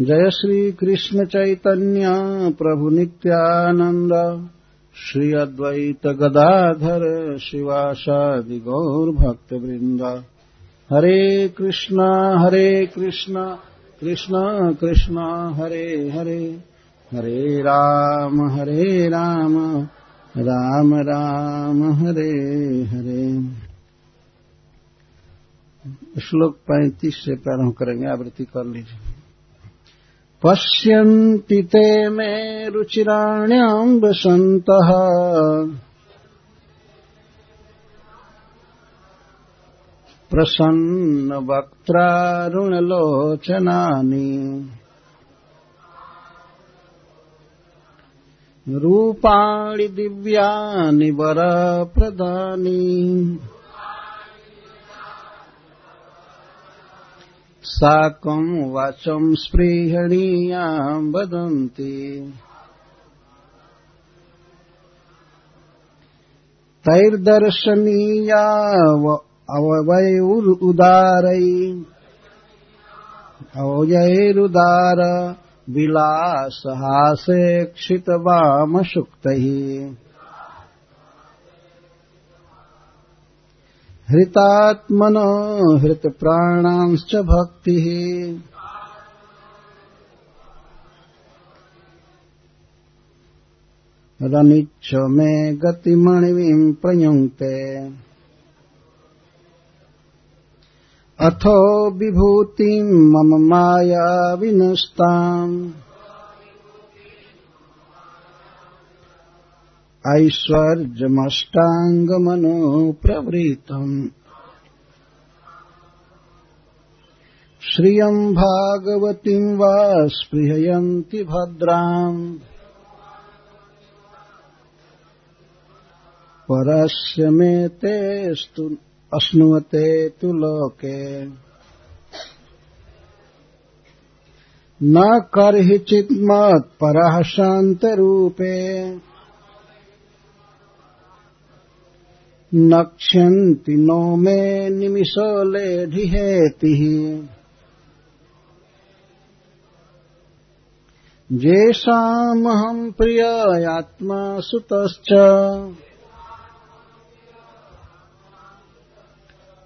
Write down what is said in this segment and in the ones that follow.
जय श्री कृष्ण चैतन्य प्रभु नित्यानंद श्री अद्वैत गदाधर शिवासादि गौर भक्त वृंद हरे कृष्णा हरे कृष्णा कृष्णा कृष्णा, हरे हरे। हरे राम हरे राम राम राम, हरे हरे। श्लोक पैंतीस से प्रारंभ करेंगे, आवृत्ति कर लीजिए। पश्यन्ति ते मे रुचिराण्याम् वसन्तः प्रसन्नवक्त्रारुणलोचनानि। रूपाणि दिव्यानि वरप्रदानि। साकम् वाचम् स्पृहणीयाम् वदन्ति। तैर्दर्शनीया अवयैरुदारै। अवयैरुदार हृतात्मनो हृतप्राणांश्च भक्तिः। रनिच्छ मे गतिमणिम् प्रयुङ्क्ते। अथो विभूतिम् मम माया विनस्ताम् ऐश्वर्यमष्टाङ्गमनो प्रवृतम् श्रियम् भागवतीम् वा स्पृहयन्ति भद्राम्। परस्य मे तेस्तु अश्नुवते तु लोके। न कर्हि चिन्मत्परः शान्तरूपे। नक्ष्यन्ति नो मे निमिषलेढिहेतिः येषामहम् प्रियात्मा सुतश्च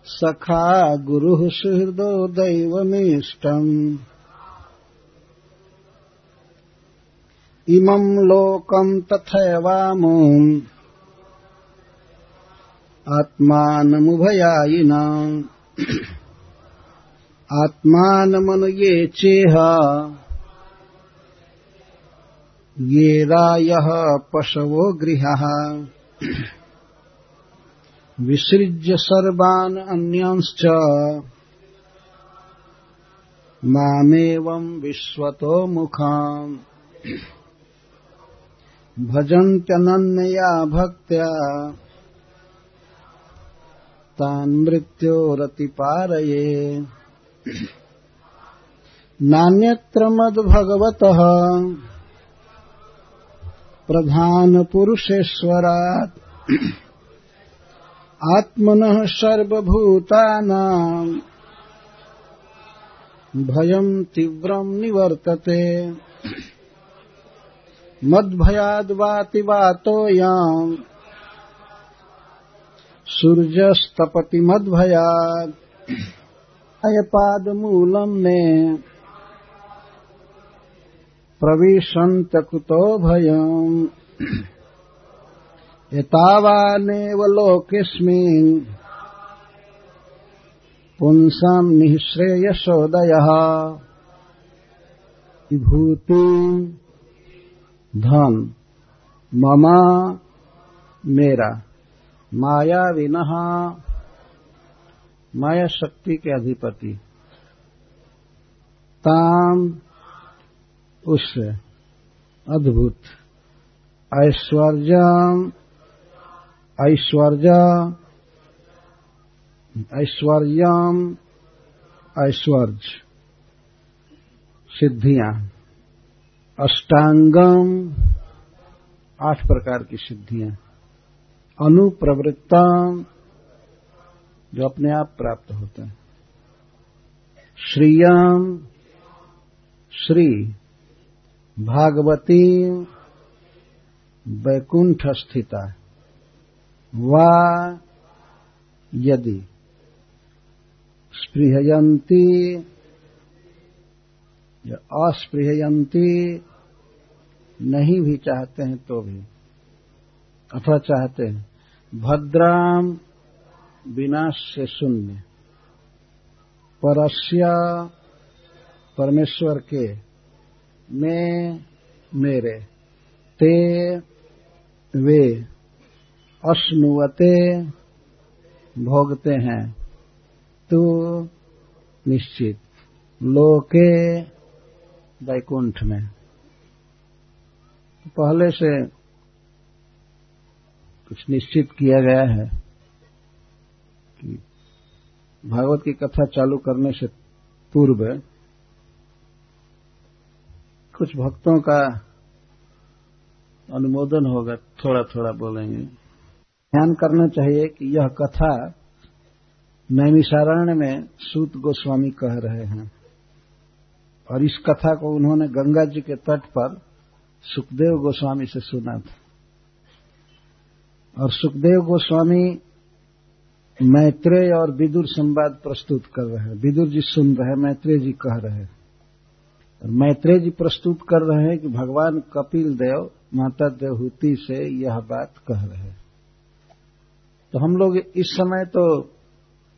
सखा गुरुः सुहृदो दैवमीष्टम् इमम् लोकम् तथैवामुम्। आत्मानमुभयायिनाम् आत्मानमनुये चेह ये रायः पशवो गृहः। विसृज्य सर्वान् अन्यांश्च। मामेवम् विश्वतो मुखाम्। भजन्त्यनन्यया भक्त्या। तान् मृत्योरतिपारये। नान्यत्र मद्भगवतः प्रधानपुरुषेश्वरात्। आत्मनः सर्वभूतानाम्। भयम् तीव्रम् निवर्तते। मद्भयाद्वाति वातोऽयाम् सूर्यस्तपति मद्भयात् अयपादमूलम् मे प्रविशन्त कुतो भयम् एतावानेव लोकेऽस्मिन् पुंसाम् निःश्रेयसोदयः विभूति धन ममा मेरा। माया विनः माया शक्ति के अधिपति। ताम उससे अद्भुत ऐश्वर्यम, ऐश्वर्य ऐश्वर्यम, ऐश्वर्य। सिद्धियाँ। अष्टांगम, आठ प्रकार की सिद्धियाँ। अनुप्रवृत्ता जो अपने आप प्राप्त होता है। श्रियम श्री भागवती वैकुंठ स्थिता वा यदि स्पृहयंती या अस्पृहयंती नहीं भी चाहते हैं तो भी अथवा चाहते हैं। भद्राम विनाश से शून्य। परस्या परमेश्वर के में मेरे। ते वे अश्नुवते भोगते हैं। तो निश्चित। लोके वैकुंठ में। पहले से कुछ निश्चित किया गया है कि भागवत की कथा चालू करने से पूर्व कुछ भक्तों का अनुमोदन होगा थोड़ा थोड़ा बोलेंगे। ध्यान करना चाहिए कि यह कथा नैमिषारण्य में सूत गोस्वामी कह रहे हैं। और इस कथा को उन्होंने गंगा जी के तट पर सुखदेव गोस्वामी से सुना था। और सुखदेव गोस्वामी मैत्रेय और विदुर संवाद प्रस्तुत कर रहे हैं। विदुर जी सुन रहे हैं, मैत्रेय जी कह रहे हैं। और मैत्रेय जी प्रस्तुत कर रहे हैं कि भगवान कपिल देव, माता देवहूति से यह बात कह रहे हैं। तो हम लोग इस समय तो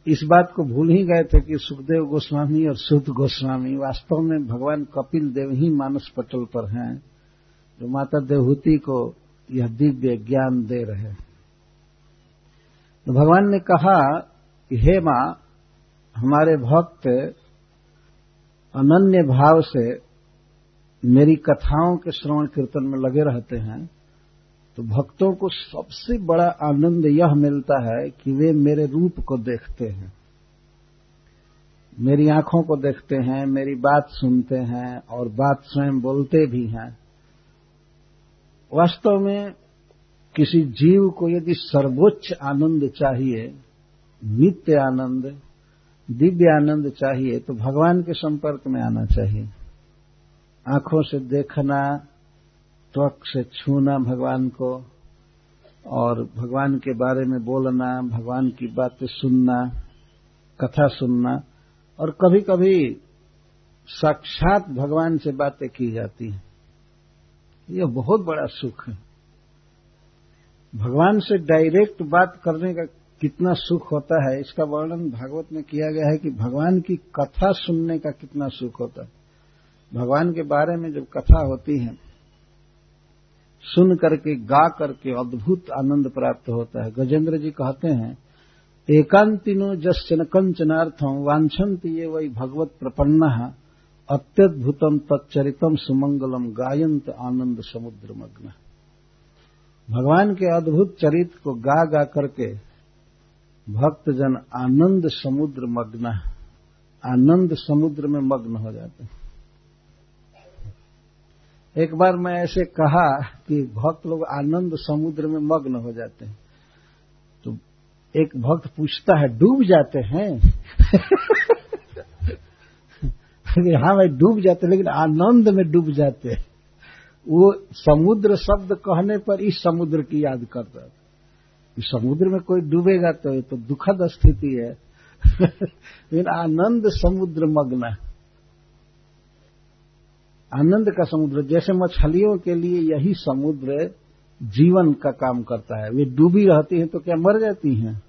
इस बात को भूल ही गए थे कि सुखदेव गोस्वामी और शुद्ध गोस्वामी वास्तव में भगवान कपिल देव ही मानस पटल पर हैं, जो माता देवहूति को यह दिव्य ज्ञान दे रहे हैं। तो भगवान ने कहा हे माँ, हमारे भक्त अनन्य भाव से मेरी कथाओं के श्रवण कीर्तन में लगे रहते हैं तो भक्तों को सबसे बड़ा आनंद यह मिलता है कि वे मेरे रूप को देखते हैं, मेरी आँखों को देखते हैं, मेरी बात सुनते हैं और बात स्वयं बोलते भी हैं। वास्तव में किसी जीव को यदि सर्वोच्च आनंद चाहिए, नित्य आनंद, दिव्य आनंद चाहिए तो भगवान के संपर्क में आना चाहिए। आँखों से देखना, त्वक से छूना भगवान को, और भगवान के बारे में बोलना, भगवान की बातें सुनना, कथा सुनना, और कभी कभी साक्षात भगवान से बातें की जाती हैं। यह बहुत बड़ा सुख है। भगवान से डायरेक्ट बात करने का कितना सुख होता है, इसका वर्णन भागवत में किया गया है कि भगवान की कथा सुनने का कितना सुख होता है। भगवान के बारे में जब कथा होती है, सुन करके, गा करके अद्भुत आनंद प्राप्त होता है। गजेंद्र जी कहते हैं, एकांतिनो जश्चन कंचनार्थम वांछंत ये वही भगवत प्रपन्न अत्यद्भुतम तच्चरितम सुमंगलम गायंत आनंद समुद्र मग्न भगवान के अद्भुत चरित्र को गा गा करके भक्तजन आनंद समुद्र मग्न, आनंद समुद्र में मग्न हो जाते हैं। एक बार मैं ऐसे कहा कि भक्त लोग आनंद समुद्र में मग्न हो जाते हैं। तो एक भक्त पूछता है, डूब जाते हैं? हाँ भाई, डूब जाते लेकिन आनंद में डूब जाते हैं। वो समुद्र शब्द कहने पर इस समुद्र की याद करता है। समुद्र में कोई डूबेगा तो ये तो दुखद स्थिति है। लेकिन आनंद समुद्र मग्न आनंद का समुद्र, जैसे मछलियों के लिए यही समुद्र जीवन का काम करता है। वे डूबी रहती हैं तो क्या मर जाती हैं?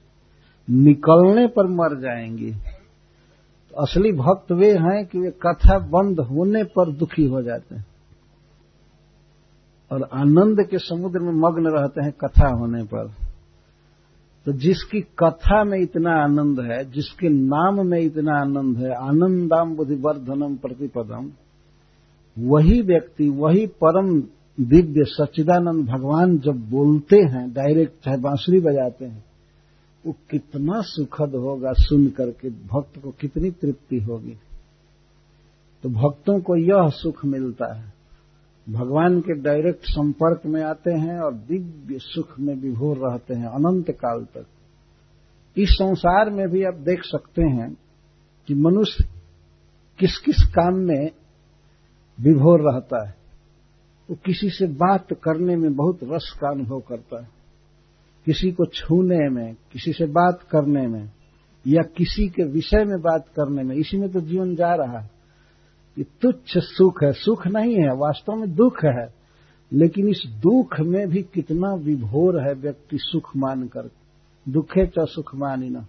निकलने पर मर जाएँगी। तो असली भक्त वे हैं कि वे कथा बंद होने पर दुखी हो जाते हैं। और आनंद के समुद्र में मग्न रहते हैं कथा होने पर। तो जिसकी कथा में इतना आनंद है, जिसके नाम में इतना आनंद है, आनंदाम बुद्धिवर्धनम प्रतिपदम, वही व्यक्ति, वही परम दिव्य सच्चिदानंद भगवान जब बोलते हैं, डायरेक्ट चाहे बांसुरी बजाते हैं, वो कितना सुखद होगा सुन करके, भक्त को कितनी तृप्ति होगी। तो भक्तों को यह सुख मिलता है। भगवान के डायरेक्ट संपर्क में आते हैं और दिव्य सुख में विभोर रहते हैं, अनंत काल तक। इस संसार में भी आप देख सकते हैं कि मनुष्य किस किस काम में विभोर रहता है। वो किसी से बात करने में बहुत रस का अनुभव करता है। किसी को छूने में, किसी से बात करने में या किसी के विषय में बात करने में, इसी में तो जीवन जा रहा है। कि तुच्छ सुख है। सुख नहीं है, वास्तव में दुख है। लेकिन इस दुख में भी कितना विभोर है व्यक्ति सुख मान कर। दुखे च सुख मानी न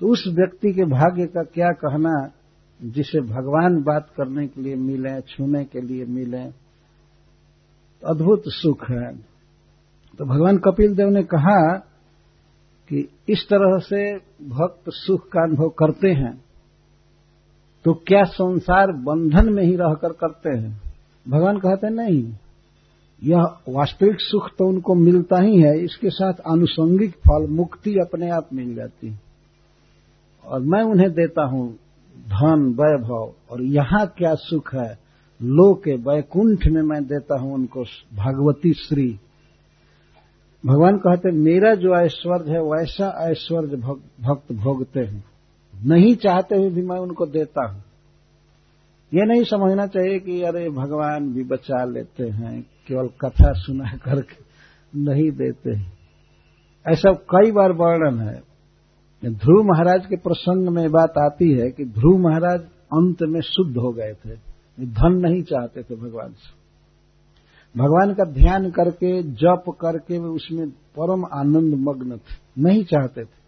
तो उस व्यक्ति के भाग्य का क्या कहना, जिसे भगवान बात करने के लिए मिले, छूने के लिए मिले? अद्भुत सुख है। तो भगवान कपिल देव ने कहा कि इस तरह से भक्त सुख का अनुभव करते हैं। तो क्या संसार बंधन में ही रहकर करते हैं? भगवान कहते नहीं। यह वास्तविक सुख तो उनको मिलता ही है, इसके साथ आनुषंगिक फल मुक्ति अपने आप मिल जाती है। और मैं उन्हें देता हूँ धन, वैभव, और यहाँ क्या सुख है? लो के वैकुंठ में मैं देता हूँ उनको भगवती श्री। भगवान कहते मेरा जो ऐश्वर्य है, वैसा ऐश्वर्य भक्त भोगते हैं। नहीं चाहते हुए भी मैं उनको देता हूँ। ये नहीं समझना चाहिए कि अरे भगवान भी बचा लेते हैं, केवल कथा सुना करके नहीं देते हैं। ऐसा कई बार वर्णन है। ध्रुव महाराज के प्रसंग में बात आती है कि ध्रुव महाराज अंत में शुद्ध हो गए थे। धन नहीं चाहते थे भगवान से। भगवान का ध्यान करके, जप करके उसमें परम आनंद मग्न थे। नहीं चाहते थे।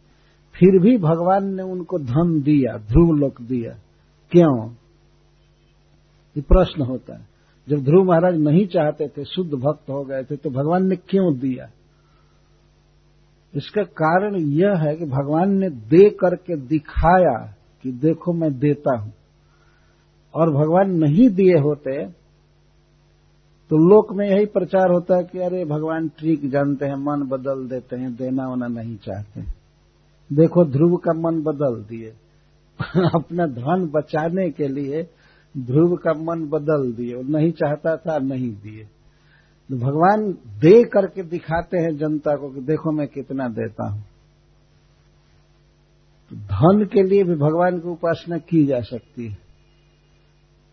फिर भी भगवान ने उनको धन दिया, ध्रुव लोक दिया। क्यों? ये प्रश्न होता है। जब ध्रुव महाराज नहीं चाहते थे, शुद्ध भक्त हो गए थे तो भगवान ने क्यों दिया? इसका कारण यह है कि भगवान ने दे करके दिखाया कि देखो मैं देता हूँ। और भगवान नहीं दिए होते तो लोक में यही प्रचार होता है कि अरे भगवान ट्रिक जानते हैं, मन बदल देते हैं देना होना नहीं चाहते। देखो ध्रुव का मन बदल दिए। अपना धन बचाने के लिए ध्रुव का मन बदल दिए। नहीं चाहता था, नहीं दिए। तो भगवान दे करके दिखाते हैं जनता को कि देखो मैं कितना देता हूँ। तो धन के लिए भी भगवान की उपासना की जा सकती है।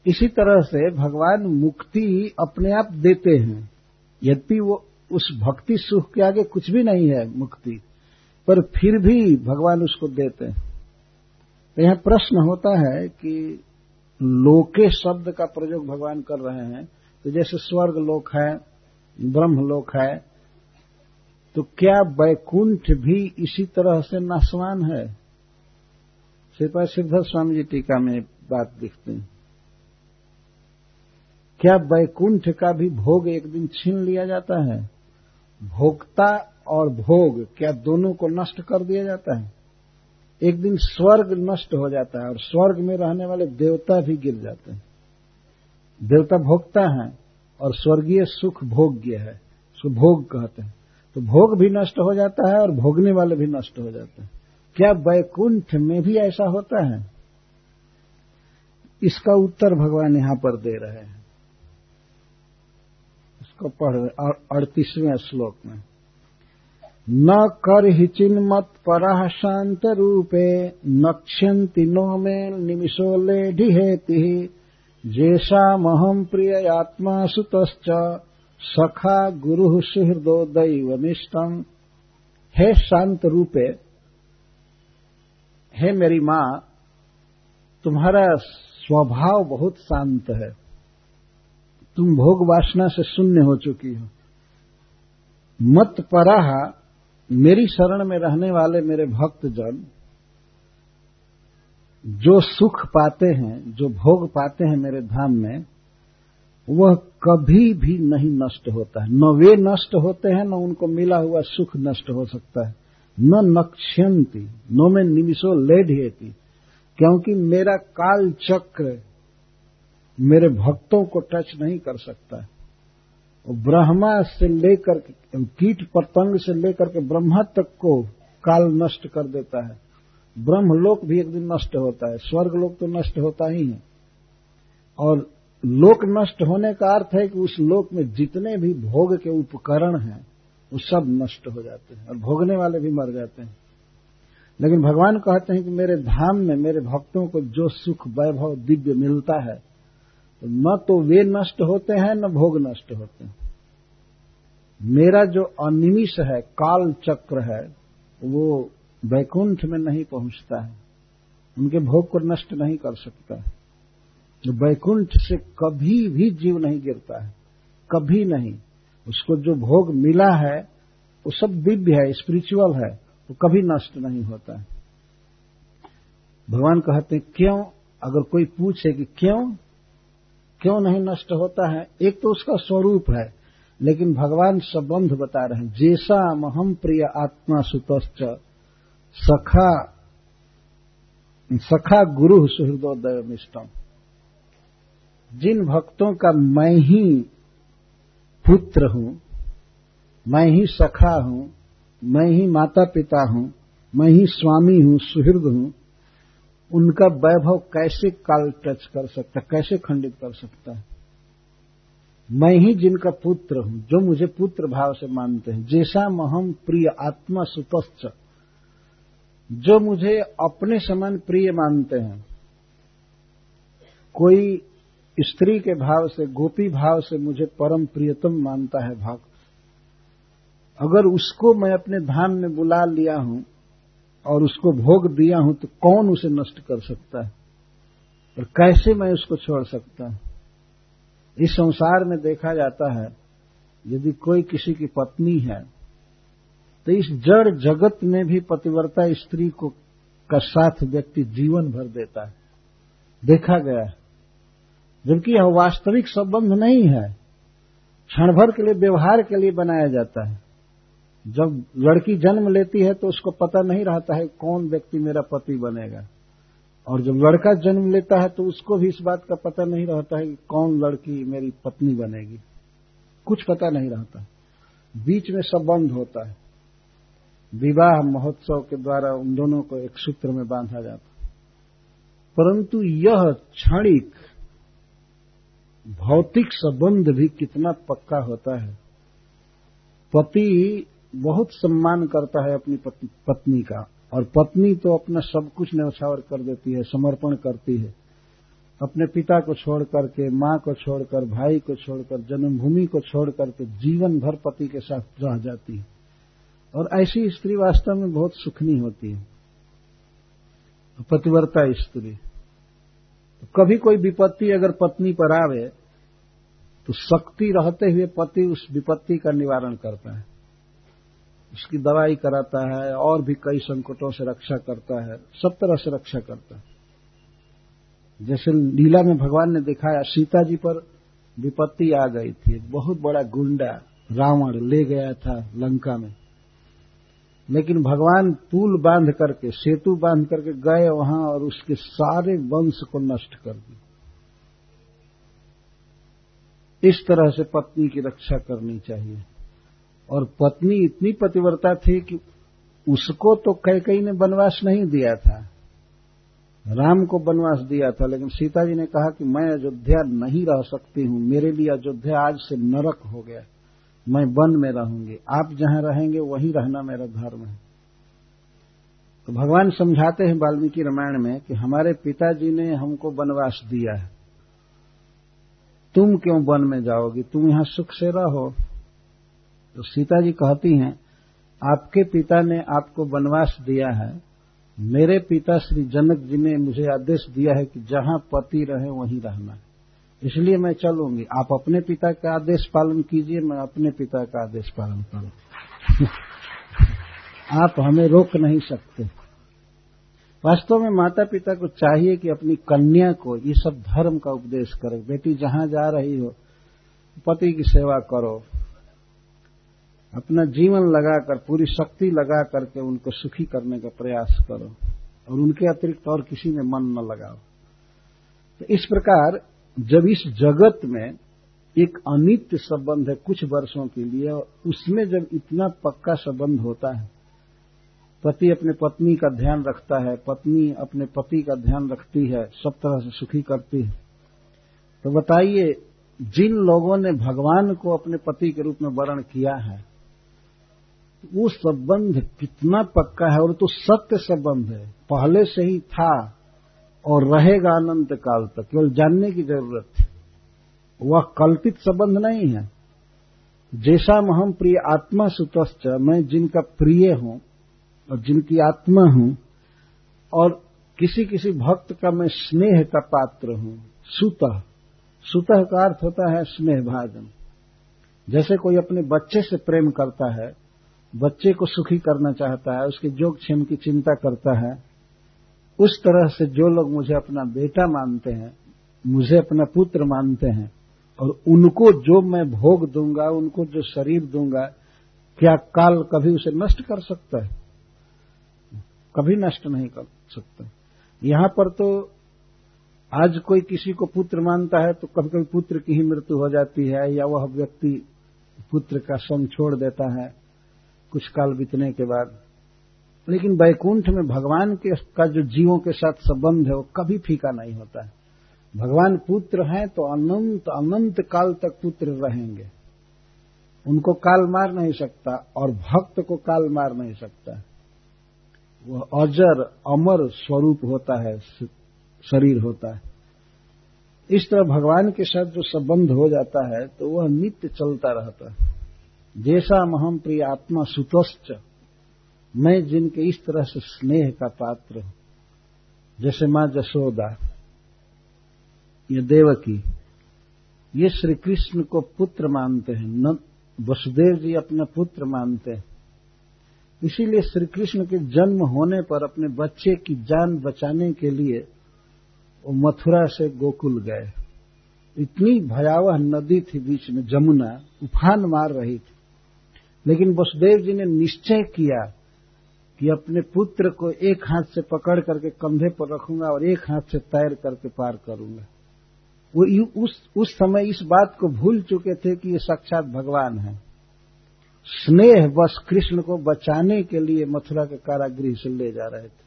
इसी तरह से भगवान मुक्ति अपने आप देते हैं। यद्यपि वो उस भक्ति सुख के आगे कुछ भी नहीं है मुक्ति। पर फिर भी भगवान उसको देते हैं। तो यहाँ प्रश्न होता है कि लोके शब्द का प्रयोग भगवान कर रहे हैं। तो जैसे स्वर्ग लोक है, ब्रह्म लोक है तो क्या वैकुंठ भी इसी तरह से नासवान है? श्रीपा सिद्धर स्वामी जी टीका में बात दिखते हैं। क्या वैकुंठ का भी भोग एक दिन छीन लिया जाता है? भोक्ता और भोग क्या दोनों को नष्ट कर दिया जाता है? एक दिन स्वर्ग नष्ट हो जाता है और स्वर्ग में रहने वाले देवता भी गिर जाते हैं। देवता भोगता है और स्वर्गीय सुख भोग्य है उसको भोग कहते हैं। तो भोग भी नष्ट हो जाता है और भोगने वाले भी नष्ट हो जाते हैं। क्या वैकुंठ में भी ऐसा होता है? इसका उत्तर भगवान यहाँ पर दे रहे हैं। को पढ़ अड़तीसवें श्लोक में। न कर हिचिन्मत पर शांत रूपे नक्ष्यंति नो में निमिषो ले ढिहेति जेषा महम प्रिय आत्मा सुत सखा गुरु सुहृदो दैव निष्ठम हे शांत रूपे हे मेरी माँ, तुम्हारा स्वभाव बहुत शांत है। तुम भोग वासना से शून्य हो चुकी हो। मत पराह, मेरी शरण में रहने वाले मेरे भक्त जन जो सुख पाते हैं, जो भोग पाते हैं मेरे धाम में, वह कभी भी नहीं नष्ट होता है। न वे नष्ट होते हैं, न उनको मिला हुआ सुख नष्ट हो सकता है। न नक्ष्यंती, न में निमिषो लेढ़ेती क्योंकि मेरा काल चक्र मेरे भक्तों को टच नहीं कर सकता ब्रह्मा से लेकर कीट पतंग से लेकर के ब्रह्मा तक को काल नष्ट कर देता है। ब्रह्मलोक भी एक दिन नष्ट होता है स्वर्ग लोक तो नष्ट होता ही है। और लोक नष्ट होने का अर्थ है कि उस लोक में जितने भी भोग के उपकरण हैं, वो सब नष्ट हो जाते हैं और भोगने वाले भी मर जाते हैं। लेकिन भगवान कहते हैं कि मेरे धाम में मेरे भक्तों को जो सुख, वैभव, दिव्य मिलता है न तो वे नष्ट होते हैं, न भोग नष्ट होते हैं। मेरा जो अनिमिष है, काल चक्र है, वो वैकुंठ में नहीं पहुँचता है। उनके भोग को नष्ट नहीं कर सकता है। तो वैकुंठ से कभी भी जीव नहीं गिरता है, कभी नहीं। उसको जो भोग मिला है, वो सब दिव्य है स्पिरिचुअल है, वो कभी नष्ट नहीं होता है। भगवान कहते हैं, क्यों? अगर कोई पूछे कि क्यों? क्यों नहीं नष्ट होता है? एक तो उसका स्वरूप है, लेकिन भगवान संबंध बता रहे हैं, जैसा महम प्रिय आत्मा सुतश्च, सखा सखा गुरु सुहृदोदय मिष्टम जिन भक्तों का मैं ही पुत्र हूँ, मैं ही सखा हूँ, मैं ही माता पिता हूँ, मैं ही स्वामी हूँ, सुहृद हूँ उनका वैभव कैसे काल टच कर सकता कैसे खंडित कर सकता है? मैं ही जिनका पुत्र हूँ, जो मुझे पुत्र भाव से मानते हैं। जैसा महम प्रिय आत्मा सुतश्च जो मुझे अपने समान प्रिय मानते हैं। कोई स्त्री के भाव से, गोपी भाव से मुझे परम प्रियतम मानता है भक्त अगर उसको मैं अपने धाम में बुला लिया हूँ और उसको भोग दिया हूँ तो कौन उसे नष्ट कर सकता है? और कैसे मैं उसको छोड़ सकता हूँ? इस संसार में देखा जाता है, यदि कोई किसी की पत्नी है तो इस जड़ जगत में भी पतिव्रता स्त्री को, का साथ व्यक्ति जीवन भर देता है। देखा गया जबकि यह वास्तविक संबंध नहीं है। क्षण भर के लिए, व्यवहार के लिए बनाया जाता है। जब लड़की जन्म लेती है तो उसको पता नहीं रहता है कौन व्यक्ति मेरा पति बनेगा। और जब लड़का जन्म लेता है तो उसको भी इस बात का पता नहीं रहता है कि कौन लड़की मेरी पत्नी बनेगी। कुछ पता नहीं रहता। बीच में संबंध होता है। विवाह महोत्सव के द्वारा उन दोनों को एक सूत्र में बांधा जाता परंतु यह क्षणिक भौतिक संबंध भी कितना पक्का होता है। पति बहुत सम्मान करता है अपनी पत्नी का। और पत्नी तो अपना सब कुछ न्यौछावर कर देती है, समर्पण करती है। अपने पिता को छोड़ करके, माँ को छोड़कर भाई को छोड़कर जन्मभूमि को छोड़ करके जीवन भर पति के साथ रह जाती है। और ऐसी स्त्री वास्तव में बहुत सुखनी होती है। पतिव्रता स्त्री। तो कभी कोई विपत्ति अगर पत्नी पर आवे तो शक्ति रहते हुए पति उस विपत्ति का निवारण करता है। उसकी दवाई कराता है और भी कई संकटों से रक्षा करता है, सब तरह से रक्षा करता है। जैसे लीला में भगवान ने दिखाया, सीता जी पर विपत्ति आ गई थी, बहुत बड़ा गुंडा रावण ले गया था लंका में। लेकिन भगवान पुल बाँध करके, सेतु बाँध करके गए वहाँ और उसके सारे वंश को नष्ट कर दिया इस तरह से पत्नी की रक्षा करनी चाहिए। और पत्नी इतनी पतिव्रता थी कि उसको तो कैकई ने वनवास नहीं दिया था। राम को वनवास दिया था, लेकिन सीता जी ने कहा कि मैं अयोध्या नहीं रह सकती हूँ, मेरे लिए अयोध्या आज से नरक हो गया। मैं वन में रहूँगी, आप जहाँ रहेंगे वहीं रहना मेरा धर्म है। तो भगवान समझाते हैं वाल्मीकि रामायण में कि हमारे पिताजी ने हमको वनवास दिया है। तुम क्यों वन में जाओगी? तुम यहाँ सुख से रहो। तो सीता जी कहती हैं, आपके पिता ने आपको वनवास दिया है। मेरे पिता श्री जनक जी ने मुझे आदेश दिया है कि जहाँ पति रहे वहीं रहना है। इसलिए मैं चलूँगी। आप अपने पिता का आदेश पालन कीजिए, मैं अपने पिता का आदेश पालन करूँ आप हमें रोक नहीं सकते। वास्तव में माता पिता को चाहिए कि अपनी कन्या को ये सब धर्म का उपदेश करे। बेटी जहाँ जा रही हो, पति की सेवा करो। अपना जीवन लगाकर, पूरी शक्ति लगा करके उनको सुखी करने का प्रयास करो और उनके अतिरिक्त और किसी में मन न लगाओ। तो इस प्रकार जब इस जगत में एक अनित्य संबंध है कुछ वर्षों के लिए, उसमें जब इतना पक्का संबंध होता है, पति अपने पत्नी का ध्यान रखता है, पत्नी अपने पति का ध्यान रखती है, सब तरह से सुखी करती है तो बताइए, जिन लोगों ने भगवान को अपने पति के रूप में वर्ण किया है वो संबंध कितना पक्का है और तो सत्य संबंध है। पहले से ही था और रहेगा अनंत काल तक। केवल जानने की ज़रूरत है। वह कल्पित संबंध नहीं है। जैसा महम प्रिय आत्मा सुतश्च मैं जिनका प्रिय हूँ और जिनकी आत्मा हूँ और किसी किसी भक्त का मैं स्नेह का पात्र हूँ। सुतः। सुतः का अर्थ होता है स्नेह भाजन जैसे कोई अपने बच्चे से प्रेम करता है बच्चे को सुखी करना चाहता है, उसके जोग क्षेम की चिंता करता है, उस तरह से जो लोग मुझे अपना बेटा मानते हैं, मुझे अपना पुत्र मानते हैं, और उनको जो मैं भोग दूँगा, उनको जो शरीर दूँगा, क्या काल कभी उसे नष्ट कर सकता है? कभी नष्ट नहीं कर सकता। यहाँ पर तो आज कोई किसी को पुत्र मानता है तो कभी कभी पुत्र की ही मृत्यु हो जाती है, या वह व्यक्ति पुत्र का संग छोड़ देता है। कुछ काल बीतने के बाद। लेकिन वैकुंठ में भगवान के का जो जीवों के साथ संबंध है, वो कभी फीका नहीं होता है। भगवान पुत्र हैं तो अनंत अनंत काल तक पुत्र रहेंगे। उनको काल मार नहीं सकता और भक्त को काल मार नहीं सकता। वह अजर, अमर स्वरूप होता है शरीर होता है। इस तरह भगवान के साथ जो संबंध हो जाता है तो वह नित्य चलता रहता है। जैसा महम प्रिय आत्मा सुतश्च मैं जिनके इस तरह से स्नेह का पात्र हूँ, जैसे माँ जसोदा, ये देवकी, ये श्री कृष्ण को पुत्र मानते हैं, न, वसुदेव जी अपने पुत्र मानते हैं। इसीलिए श्री कृष्ण के जन्म होने पर अपने बच्चे की जान बचाने के लिए वो मथुरा से गोकुल गए। इतनी भयावह नदी थी बीच में, जमुना, उफान मार रही थी। लेकिन वसुदेव जी ने निश्चय किया कि अपने पुत्र को एक हाथ से पकड़ करके कंधे पर रखूँगा और एक हाथ से तैर करके पार करूँगा। वो उस उस समय इस बात को भूल चुके थे कि ये साक्षात भगवान है। स्नेह बस कृष्ण को बचाने के लिए मथुरा के कारागृह से ले जा रहे थे।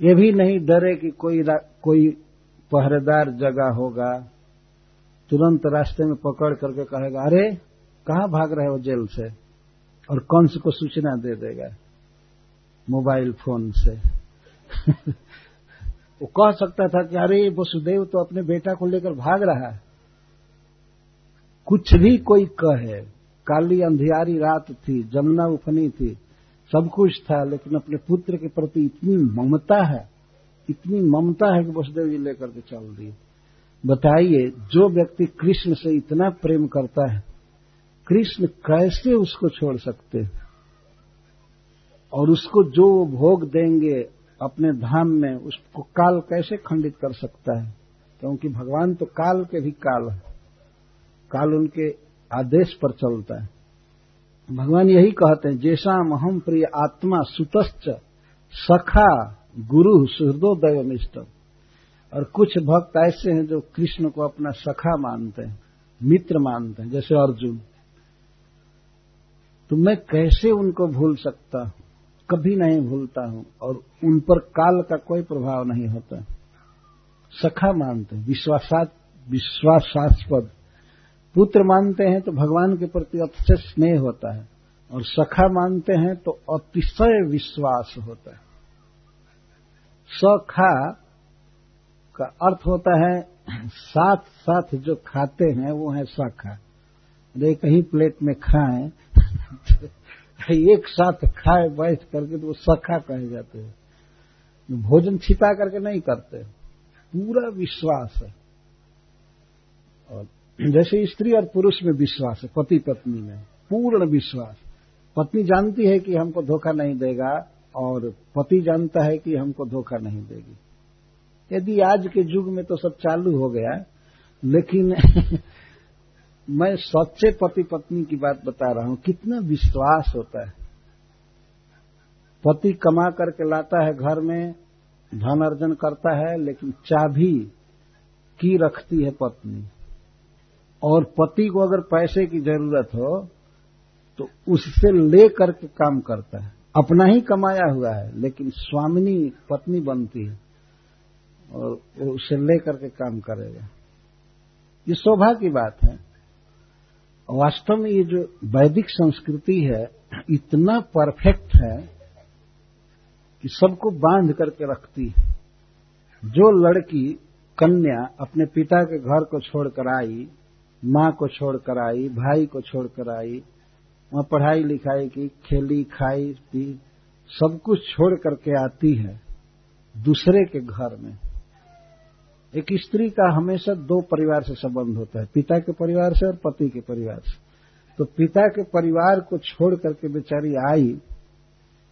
ये भी नहीं डरे कि कोई कोई पहरेदार जगह होगा, तुरंत रास्ते में पकड़ करके कहेगा, अरे कहाँ भाग रहे हो जेल से? और कौन कंस को सूचना दे देगा? मोबाइल फ़ोन से। वो कह सकता था कि अरे, वसुदेव तो अपने बेटा को लेकर भाग रहा है। कुछ भी कोई कहे, काली अंधियारी रात थी, जमुना उफनी थी, सब कुछ था, लेकिन अपने पुत्र के प्रति इतनी ममता है, इतनी ममता है कि वसुदेव जी लेकर के चल दिए। बताइए, जो व्यक्ति कृष्ण से इतना प्रेम करता है कृष्ण कैसे उसको छोड़ सकते और उसको जो भोग देंगे अपने धाम में, उसको काल कैसे खंडित कर सकता है? क्योंकि भगवान तो काल के भी काल है। काल उनके आदेश पर चलता है। भगवान यही कहते हैं, जैसा महम प्रिय आत्मा सुतश्च, सखा गुरु सुहृदोदय निष्ठम और कुछ भक्त ऐसे हैं जो कृष्ण को अपना सखा मानते हैं, मित्र मानते हैं, जैसे अर्जुन। तो मैं कैसे उनको भूल सकता हूँ? कभी नहीं भूलता हूँ और उन पर काल का कोई प्रभाव नहीं होता। सखा मानते विश्वासात, विश्वासास्पद। पुत्र मानते हैं तो भगवान के प्रति अतिशय स्नेह होता है और सखा मानते हैं तो अतिशय विश्वास होता है। सखा का अर्थ होता है साथ साथ जो खाते हैं वो है सखा। अरे कहीं प्लेट में खाएँ एक साथ खाए, बैठ करके तो वो सखा कहे जाते हैं। भोजन छिपा करके नहीं करते। पूरा विश्वास है। और जैसे स्त्री और पुरुष में विश्वास है, पति पत्नी में। पूर्ण विश्वास। पत्नी जानती है कि हमको धोखा नहीं देगा, और पति जानता है कि हमको धोखा नहीं देगी। यदि आज के युग में तो सब चालू हो गया, लेकिन मैं सच्चे पति पत्नी की बात बता रहा हूँ, कितना विश्वास होता है। पति कमा करके लाता है घर में, धन अर्जन करता है, लेकिन चाबी की रखती है पत्नी। और पति को अगर पैसे की ज़रूरत हो तो उससे ले करके काम करता है। अपना ही कमाया हुआ है, लेकिन स्वामिनी, पत्नी बनती है, और उसे ले करके काम करेगा। ये शोभा की बात है। वास्तव में ये जो वैदिक संस्कृति है, इतना परफेक्ट है कि सबको बाँध करके रखती है। जो लड़की कन्या अपने पिता के घर को छोड़कर आई, माँ को छोड़कर आई, भाई को छोड़कर आई, वहाँ पढ़ाई लिखाई की, खेली, खाई, पी, सब कुछ छोड़ करके आती है दूसरे के घर में। एक स्त्री का हमेशा दो परिवार से संबंध होता है, पिता के परिवार से और पति के परिवार से। तो पिता के परिवार को छोड़ करके बेचारी आई,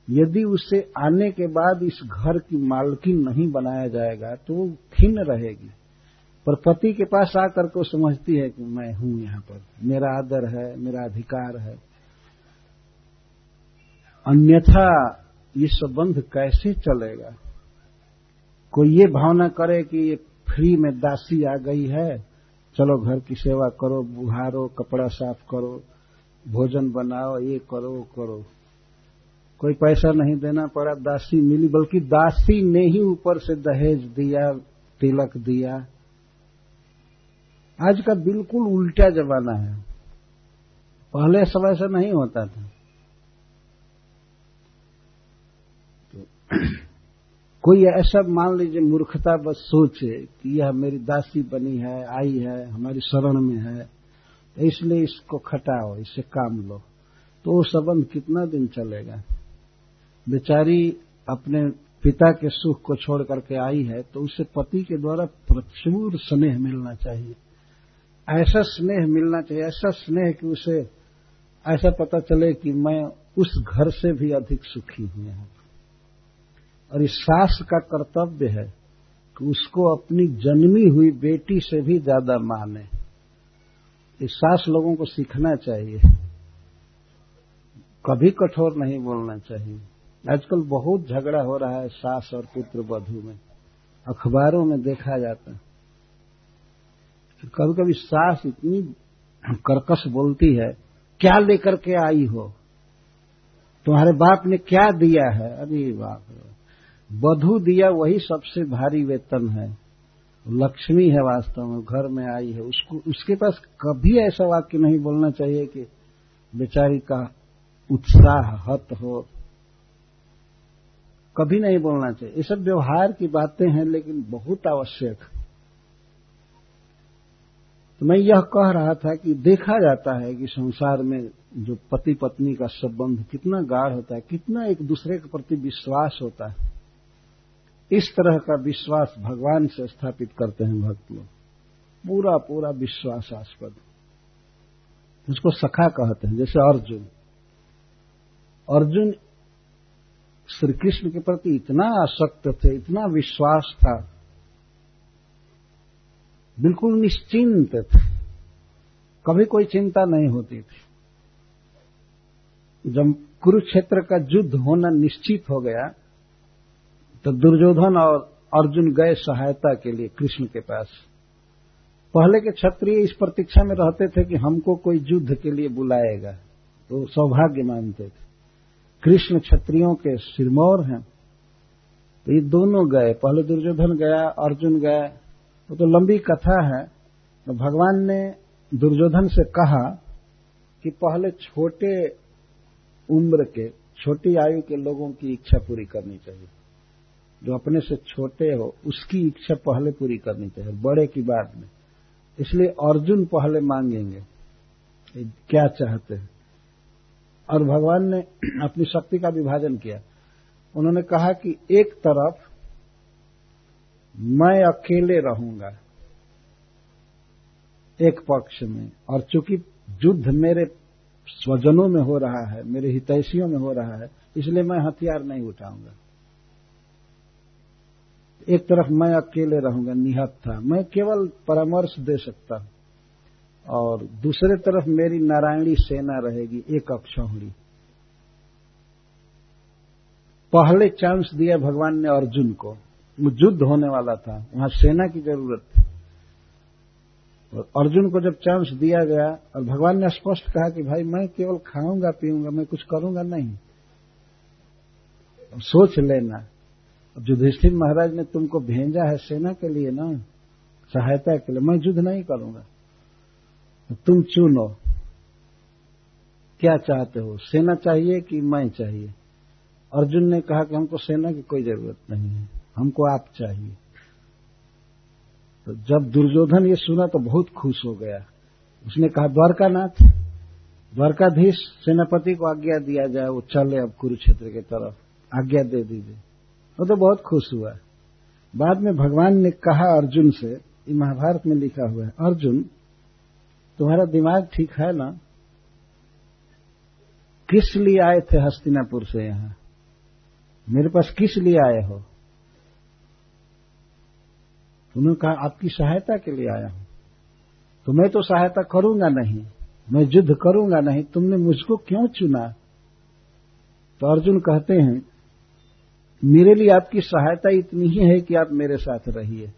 यदि उसे आने के बाद इस घर की मालकिन नहीं बनाया जाएगा तो वो खिन्न रहेगी। पर पति के पास आकर के समझती है कि मैं हूँ यहाँ पर। मेरा आदर है, मेरा अधिकार है। अन्यथा ये संबंध कैसे चलेगा? कोई ये भावना करे कि ये फ्री में दासी आ गई है। चलो घर की सेवा करो, बुहारो, कपड़ा साफ़ करो, भोजन बनाओ, ये करो, वो करो। कोई पैसा नहीं देना पड़ा, दासी मिली, बल्कि दासी ने ही ऊपर से दहेज दिया, तिलक दिया। आज का बिल्कुल उल्टा जमाना है। पहले समय से नहीं होता था। तो कोई ऐसा, मान लीजिए, मूर्खता बस सोचे कि यह मेरी दासी बनी है, आई है, हमारी शरण में है तो इसलिए इसको खटाओ, इसे काम लो। तो वो संबंध कितना दिन चलेगा? बेचारी अपने पिता के सुख को छोड़ करके आई है तो उसे पति के द्वारा प्रचुर स्नेह मिलना चाहिए। ऐसा स्नेह मिलना चाहिए, ऐसा स्नेह कि उसे ऐसा पता चले कि मैं उस घर से भी अधिक सुखी हूँ यहाँ। और इस सास का कर्तव्य है कि उसको अपनी जन्मी हुई बेटी से भी ज़्यादा माने। इस सास लोगों को सीखना चाहिए। कभी कठोर नहीं बोलना चाहिए। आजकल बहुत झगड़ा हो रहा है सास और पुत्र वधु में। अखबारों में देखा जाता है। कभी कभी सास इतनी कर्कश बोलती है, क्या लेकर के आई हो? तुम्हारे बाप ने क्या दिया है? अरे बाप बधु दिया वही सबसे भारी वेतन है। लक्ष्मी है वास्तव में, घर में आई है। उसको, उसके पास कभी ऐसा वाक्य नहीं बोलना चाहिए कि बेचारी का उत्साह, हत हो। कभी नहीं बोलना चाहिए। ये सब व्यवहार की बातें हैं, लेकिन बहुत आवश्यक। तो मैं यह कह रहा था कि देखा जाता है कि संसार में जो पति पत्नी का संबंध कितना गाढ़ होता है, कितना एक दूसरे के प्रति विश्वास होता है। इस तरह का विश्वास भगवान से स्थापित करते हैं भक्त लोग। पूरा पूरा विश्वासास्पद। उसको सखा कहते हैं, जैसे अर्जुन। अर्जुन श्री कृष्ण के प्रति इतना आसक्त थे, इतना विश्वास था, बिल्कुल निश्चिंत थे। कभी कोई चिंता नहीं होती थी। जब कुरुक्षेत्र का युद्ध होना निश्चित हो गया तो दुर्योधन और अर्जुन गए सहायता के लिए कृष्ण के पास। पहले के क्षत्रिय इस प्रतीक्षा में रहते थे कि हमको कोई युद्ध के लिए बुलाएगा। तो सौभाग्य मानते थे। कृष्ण क्षत्रियों के सिरमौर हैं। तो ये दोनों गए। पहले दुर्योधन गया, अर्जुन गए वो तो लंबी कथा है। तो भगवान ने दुर्योधन से कहा कि पहले छोटे उम्र के, छोटी आयु के लोगों की इच्छा पूरी करनी चाहिए। जो अपने से छोटे हो, उसकी इच्छा पहले पूरी करनी चाहिए, बड़े की बाद में इसलिए अर्जुन पहले मांगेंगे क्या चाहते हैं। और भगवान ने अपनी शक्ति का विभाजन किया। उन्होंने कहा कि एक तरफ़ मैं अकेले रहूँगा, एक पक्ष में, और चूँकि युद्ध मेरे स्वजनों में हो रहा है, मेरे हितैषियों में हो रहा है, इसलिए मैं हथियार नहीं उठाऊँगा। एक तरफ़ मैं अकेले रहूँगा, निहत था। मैं केवल परामर्श दे सकता हूँ। और दूसरे तरफ़ मेरी नारायणी सेना रहेगी, एक अक्षौड़ी पहले चांस दिया भगवान ने अर्जुन को। युद्ध होने वाला था, वहाँ सेना की ज़रूरत थी। और अर्जुन को जब चांस दिया गया, और भगवान ने स्पष्ट कहा कि भाई, मैं केवल खाऊँगा, पीऊँगा, मैं कुछ करूँगा नहीं। सोच लेना। अब युधिष्ठिर महाराज ने तुमको भेजा है सेना के लिए ना, सहायता के लिए, मैं युद्ध नहीं करूँगा। तुम चुनो क्या चाहते हो? सेना चाहिए कि मैं चाहिए? अर्जुन ने कहा कि हमको सेना की कोई ज़रूरत नहीं है, हमको आप चाहिए। तो जब दुर्योधन ये सुना तो बहुत खुश हो गया। उसने कहा, द्वारकानाथ, द्वारकाधीश, सेनापति को आज्ञा दिया जाए, वो चले अब कुरुक्षेत्र की तरफ़। आज्ञा दे दीजिए। वो तो बहुत खुश हुआ। बाद में भगवान ने कहा अर्जुन से, ये महाभारत में लिखा हुआ है, अर्जुन, तुम्हारा दिमाग ठीक है ना? किस लिए आए थे हस्तिनापुर से यहाँ? मेरे पास किस लिए आए हो? उन्होंने कहा, आपकी सहायता के लिए आया हूँ। तो मैं तो सहायता करूँगा नहीं, मैं युद्ध करूँगा नहीं, तुमने मुझको क्यों चुना? तो अर्जुन कहते हैं मेरे लिए आपकी सहायता इतनी ही है कि आप मेरे साथ रहिए।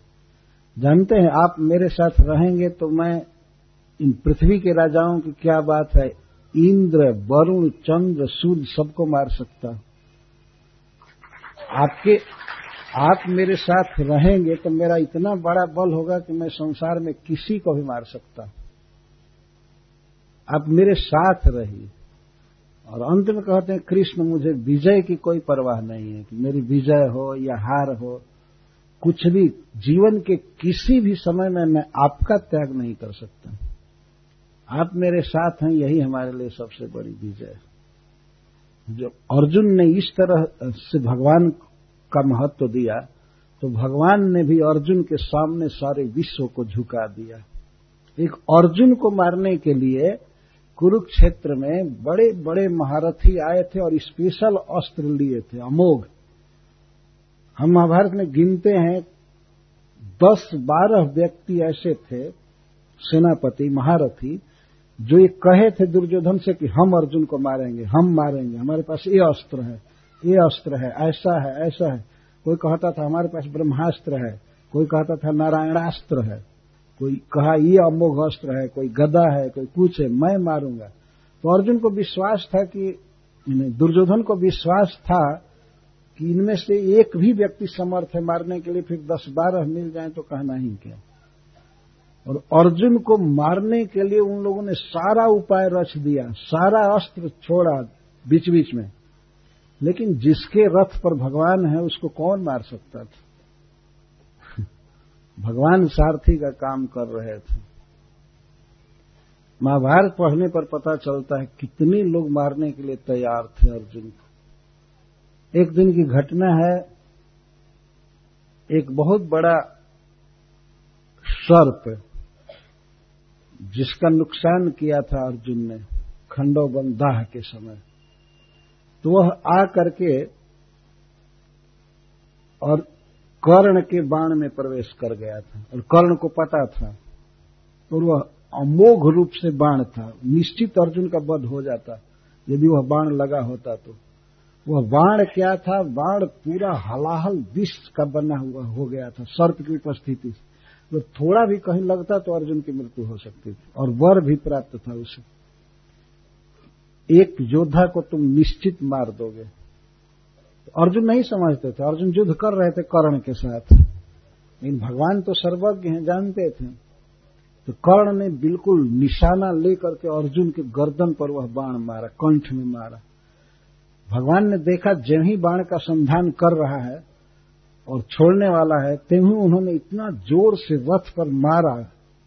जानते हैं, आप मेरे साथ रहेंगे तो मैं इन पृथ्वी के राजाओं की क्या बात है? इंद्र, वरुण, चंद्र, सूर्य सबको मार सकता आपके, आप मेरे साथ रहेंगे तो मेरा इतना बड़ा बल होगा कि मैं संसार में किसी को भी मार सकता आप मेरे साथ रहिए। और अंत में कहते हैं, कृष्ण, मुझे विजय की कोई परवाह नहीं है कि मेरी विजय हो या हार हो। कुछ भी जीवन के किसी भी समय में मैं आपका त्याग नहीं कर सकता। आप मेरे साथ हैं, यही हमारे लिए सबसे बड़ी विजय जो अर्जुन ने इस तरह से भगवान का महत्व दिया तो भगवान ने भी अर्जुन के सामने सारे विश्व को झुका दिया। एक अर्जुन को मारने के लिए कुरुक्षेत्र में बड़े बड़े महारथी आए थे और स्पेशल अस्त्र लिए थे, अमोघ। हम महाभारत में गिनते हैं दस बारह व्यक्ति ऐसे थे, सेनापति, महारथी, जो ये कहे थे दुर्योधन से कि हम अर्जुन को मारेंगे, हम मारेंगे, हमारे पास ये अस्त्र है, ये अस्त्र है, ऐसा है ऐसा है। कोई कहता था, हमारे पास ब्रह्मास्त्र है, कोई कहता था, नारायणास्त्र है। कोई कहा, ये अमोघ अस्त्र है, कोई गदा है, कोई कुछ है, मैं मारूँगा। तो अर्जुन को विश्वास था कि दुर्योधन को विश्वास था कि इनमें से एक भी व्यक्ति समर्थ है मारने के लिए, फिर दस बारह मिल जाए तो कहना ही क्या? और अर्जुन को मारने के लिए उन लोगों ने सारा उपाय रच दिया, सारा अस्त्र छोड़ा बीच बीच में। लेकिन जिसके रथ पर भगवान है, उसको कौन मार सकता था? भगवान सारथी का काम कर रहे थे। महाभारत पढ़ने पर पता चलता है कितने लोग मारने के लिए तैयार थे अर्जुन को। एक दिन की घटना है, एक बहुत बड़ा सर्प जिसका नुकसान किया था अर्जुन ने खंडोबन दाह के समय। तो वह आ करके और कर्ण के बाण में प्रवेश कर गया था और कर्ण को पता था और वह अमोघ रूप से बाण था। निश्चित अर्जुन का वध हो जाता। यदि वह बाण लगा होता तो। वह बाण क्या था? बाण पूरा हलाहल विष का बना हुआ हो गया था, सर्प की उपस्थिति से। तो थोड़ा भी कहीं लगता तो अर्जुन की मृत्यु हो सकती थी और वर भी प्राप्त था उसे। एक योद्धा को तुम निश्चित मार दोगे। अर्जुन नहीं समझते थे। अर्जुन युद्ध कर रहे थे कर्ण के साथ। लेकिन भगवान तो सर्वज्ञ हैं, जानते थे। तो कर्ण ने बिल्कुल निशाना लेकर के अर्जुन के गर्दन पर वह बाण मारा, कंठ में मारा। भगवान ने देखा जब ही बाण का संधान कर रहा है और छोड़ने वाला है, तेहू उन्होंने इतना ज़ोर से रथ पर मारा,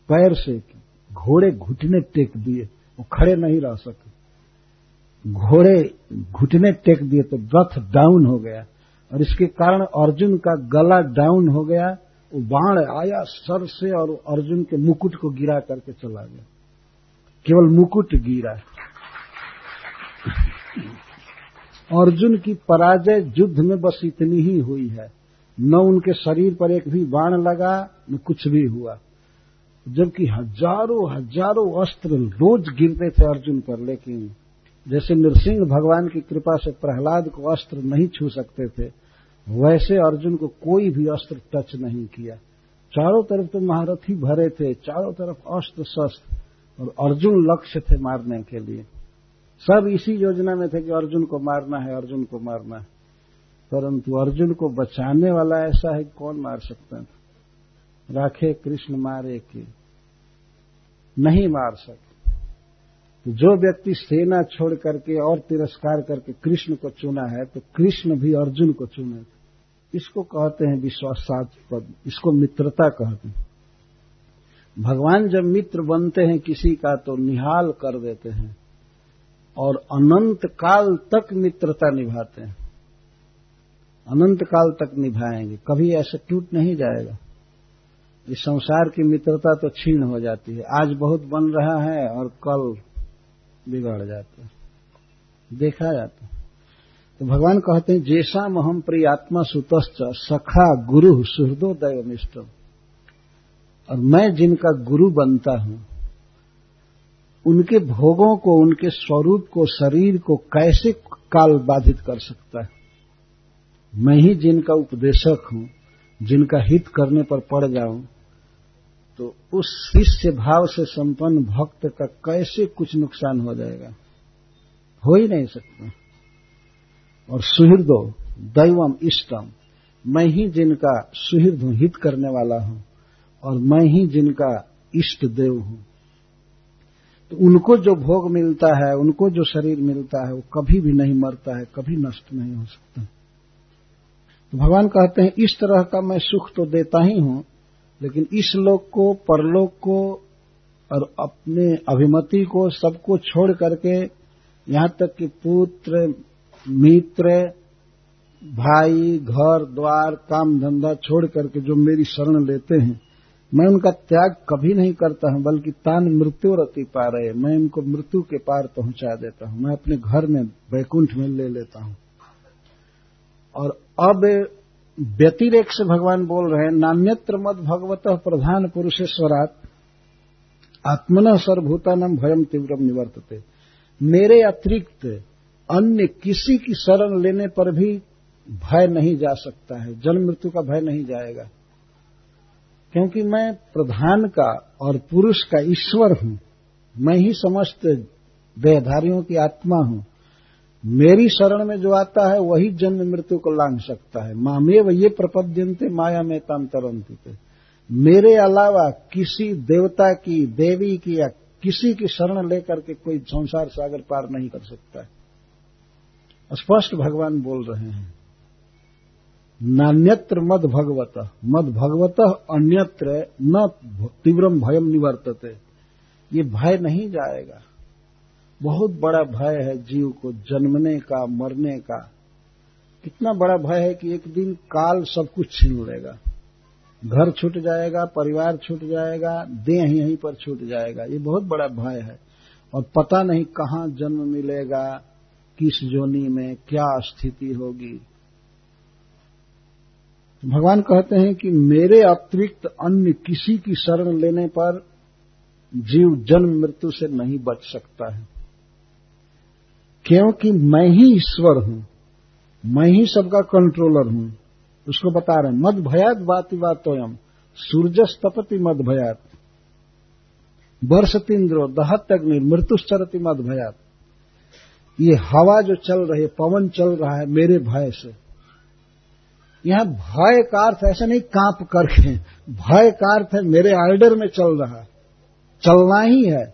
पैर से कि घोड़े घुटने टेक दिए, वो खड़े नहीं रह सके। घोड़े घुटने टेक दिए तो रथ डाउन हो गया। और इसके कारण अर्जुन का गला डाउन हो गया, वो बाण आया सर से और अर्जुन के मुकुट को गिरा करके चला गया। केवल मुकुट गिरा। अर्जुन की पराजय युद्ध में बस इतनी ही हुई है। न उनके शरीर पर एक भी बाण लगा, न कुछ भी हुआ। जबकि हज़ारों हज़ारों अस्त्र रोज गिरते थे अर्जुन पर, लेकिन जैसे नृसिंह भगवान की कृपा से प्रहलाद को अस्त्र नहीं छू सकते थे, वैसे अर्जुन को कोई भी अस्त्र टच नहीं किया। चारों तरफ़ तो महारथी भरे थे, चारों तरफ़ अस्त्र शस्त्र, और अर्जुन लक्ष्य थे मारने के लिए। सब इसी योजना में थे कि अर्जुन को मारना है, अर्जुन को मारना है। परंतु अर्जुन को बचाने वाला ऐसा है कौन मार सकता था? राखे कृष्ण मारे के, नहीं मार सके। जो व्यक्ति सेना छोड़ करके और तिरस्कार करके कृष्ण को चुना है तो कृष्ण भी अर्जुन को चुने। इसको कहते हैं विश्वासात पद। इसको मित्रता कहते हैं। भगवान जब मित्र बनते हैं किसी का तो निहाल कर देते हैं और अनंत काल तक मित्रता निभाते हैं। अनंत काल तक निभाएँगे। कभी ऐसा टूट नहीं जाएगा। इस संसार की मित्रता तो छीण हो जाती है। आज बहुत बन रहा है और कल बिगड़ जाता है। देखा जाता तो भगवान कहते हैं जैसा महम प्रिय आत्मा सुतश्च, सखा गुरु सुहृदो दैवनिष्ठम और मैं जिनका गुरु बनता हूँ, उनके भोगों को, उनके स्वरूप को, शरीर को कैसे काल बाधित कर सकता है? मैं ही जिनका उपदेशक हूँ, जिनका हित करने पर पड़ जाऊँ तो उस शिष्य भाव से संपन्न भक्त का कैसे कुछ नुकसान हो जाएगा? हो ही नहीं सकता। और सुहृदो दैवम इष्टम। मैं ही जिनका सुहृद हूँ, हित करने वाला हूँ, और मैं ही जिनका इष्ट देव हूँ। तो उनको जो भोग मिलता है, उनको जो शरीर मिलता है, वो कभी भी नहीं मरता है, कभी नष्ट नहीं हो सकता। तो भगवान कहते हैं, इस तरह का मैं सुख तो देता ही हूँ लेकिन इस लोक को, परलोक को और अपने अभिमति को सबको छोड़ करके यहाँ तक कि पुत्र, मित्र, भाई, घर, द्वार, काम, धंधा छोड़ करके जो मेरी शरण लेते हैं, मैं उनका त्याग कभी नहीं करता हूँ, बल्कि तान मृत्यु रति पा रहे मैं उनको मृत्यु के पार पहुँचा देता हूँ। मैं अपने घर में, वैकुंठ में ले लेता हूँ। और अब व्यतिरेक से भगवान बोल रहे हैं, नान्यत्र मद भगवत प्रधान पुरुषेश्वरात, आत्मन सर्वभूतानम भयम तीव्रम निवर्तते। मेरे अतिरिक्त अन्य किसी की शरण लेने पर भी भय नहीं जा सकता है, जन्म मृत्यु का भय नहीं जाएगा। क्योंकि मैं प्रधान का और पुरुष का ईश्वर हूँ, मैं ही समस्त देहधारियों की आत्मा हूँ। मेरी शरण में जो आता है, वही जन्म मृत्यु को लांग सकता है। मामेव ये प्रपद्यंते माया में तांतरंत मेरे अलावा किसी देवता की, देवी की या किसी की शरण लेकर के कोई संसार सागर पार नहीं कर सकता है। स्पष्ट भगवान बोल रहे हैं, नान्यत्र मद भगवत मद भगवत अन्यत्र न तीव्रम भयम निवर्तते। ये भय नहीं जाएगा। बहुत बड़ा भय है जीव को जन्मने का, मरने का। कितना बड़ा भय है कि एक दिन काल सब कुछ छीन लेगा। घर छूट जाएगा, परिवार छूट जाएगा, देह यहीं पर छूट जाएगा। ये बहुत बड़ा भय है। और पता नहीं कहाँ जन्म मिलेगा, किस जोनी में क्या स्थिति होगी। भगवान कहते हैं कि मेरे अतिरिक्त अन्य किसी की शरण लेने पर जीव जन्म मृत्यु से नहीं बच सकता है। क्योंकि मैं ही ईश्वर हूँ, मैं ही सबका कंट्रोलर हूँ, उसको बता रहे हैं, मद भयात बाति बातोयम सूर्यस तपति मद भयात वर्ष तीन्द्रो दहत अग्नि मृत्युश्चरति मद भयात। ये हवा जो चल रही है, पवन चल रहा है, मेरे भय से। यहाँ भय का अर्थ ऐसा नहीं, काँप करके, भय का अर्थ है, मेरे आर्डर में चल रहा चलना ही है।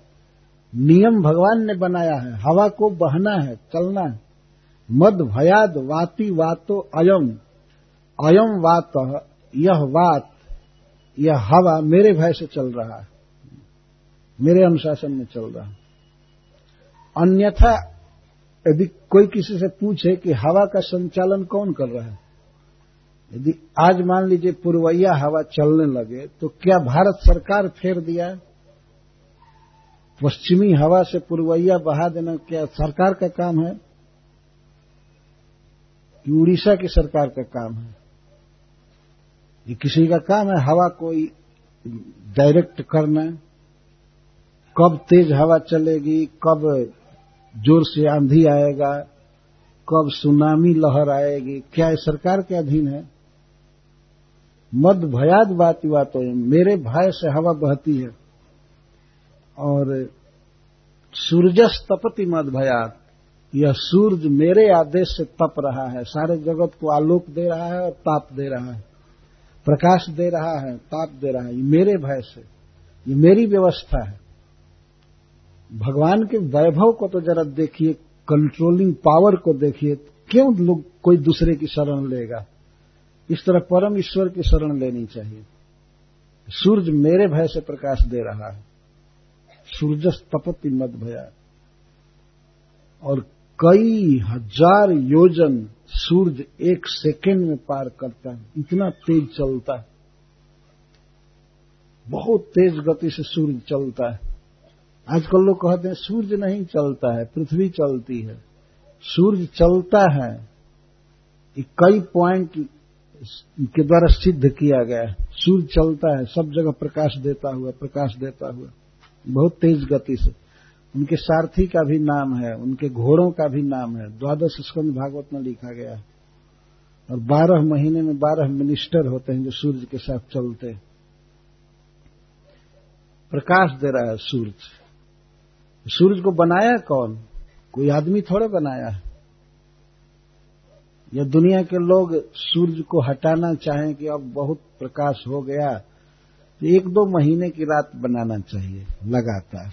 नियम भगवान ने बनाया है। हवा को बहना है, चलना है। मद भयाद वाति वातो अयम। अयम वात, यह वात, यह हवा मेरे भय से चल रहा है। मेरे अनुशासन में चल रहा है। अन्यथा यदि कोई किसी से पूछे कि हवा का संचालन कौन कर रहा है, यदि आज मान लीजिए पूर्वैया हवा चलने लगे तो क्या भारत सरकार फेर दिया है? पश्चिमी हवा से पुरवैया बहा देना क्या सरकार का काम है? कि उड़ीसा की सरकार का काम है। ये किसी का काम है? हवा कोई डायरेक्ट करना कब तेज हवा चलेगी? कब ज़ोर से आंधी आएगा? कब सुनामी लहर आएगी? क्या सरकार के अधीन है? मद भयाद बात बात मेरे भय से हवा बहती है। और सूरजस तपति मद भयात यह सूरज मेरे आदेश से तप रहा है। सारे जगत को आलोक दे रहा है और ताप दे रहा है। प्रकाश दे रहा है, ताप दे रहा है। ये मेरे भय से, ये मेरी व्यवस्था है। भगवान के वैभव को तो जरा देखिए कंट्रोलिंग पावर को देखिए, क्यों लोग कोई दूसरे की शरण लेगा? इस तरह परम ईश्वर की शरण लेनी चाहिए। सूर्य मेरे भय से प्रकाश दे रहा है। सूर्य तपति मत भया। और कई हज़ार योजन सूर्य एक सेकेंड में पार करता है, इतना तेज चलता है। बहुत तेज गति से सूर्य चलता है। आजकल लोग कहते हैं, सूर्य नहीं चलता है, पृथ्वी चलती है। सूर्य चलता है कई पॉइंट के द्वारा सिद्ध किया गया है। सूर्य चलता है, सब जगह प्रकाश देता हुआ, प्रकाश देता हुआ। बहुत तेज गति से। उनके सारथी का भी नाम है, उनके घोड़ों का भी नाम है। द्वादश स्कंद भागवत में लिखा गया है। और बारह महीने में बारह मिनिस्टर होते हैं जो सूर्य के साथ चलते हैं। प्रकाश दे रहा है सूर्य सूर्य को बनाया कौन? कोई आदमी थोड़े बनाया है। या दुनिया के लोग सूर्य को हटाना चाहें कि अब बहुत प्रकाश हो गया एक दो महीने की रात बनाना चाहिए, लगातार।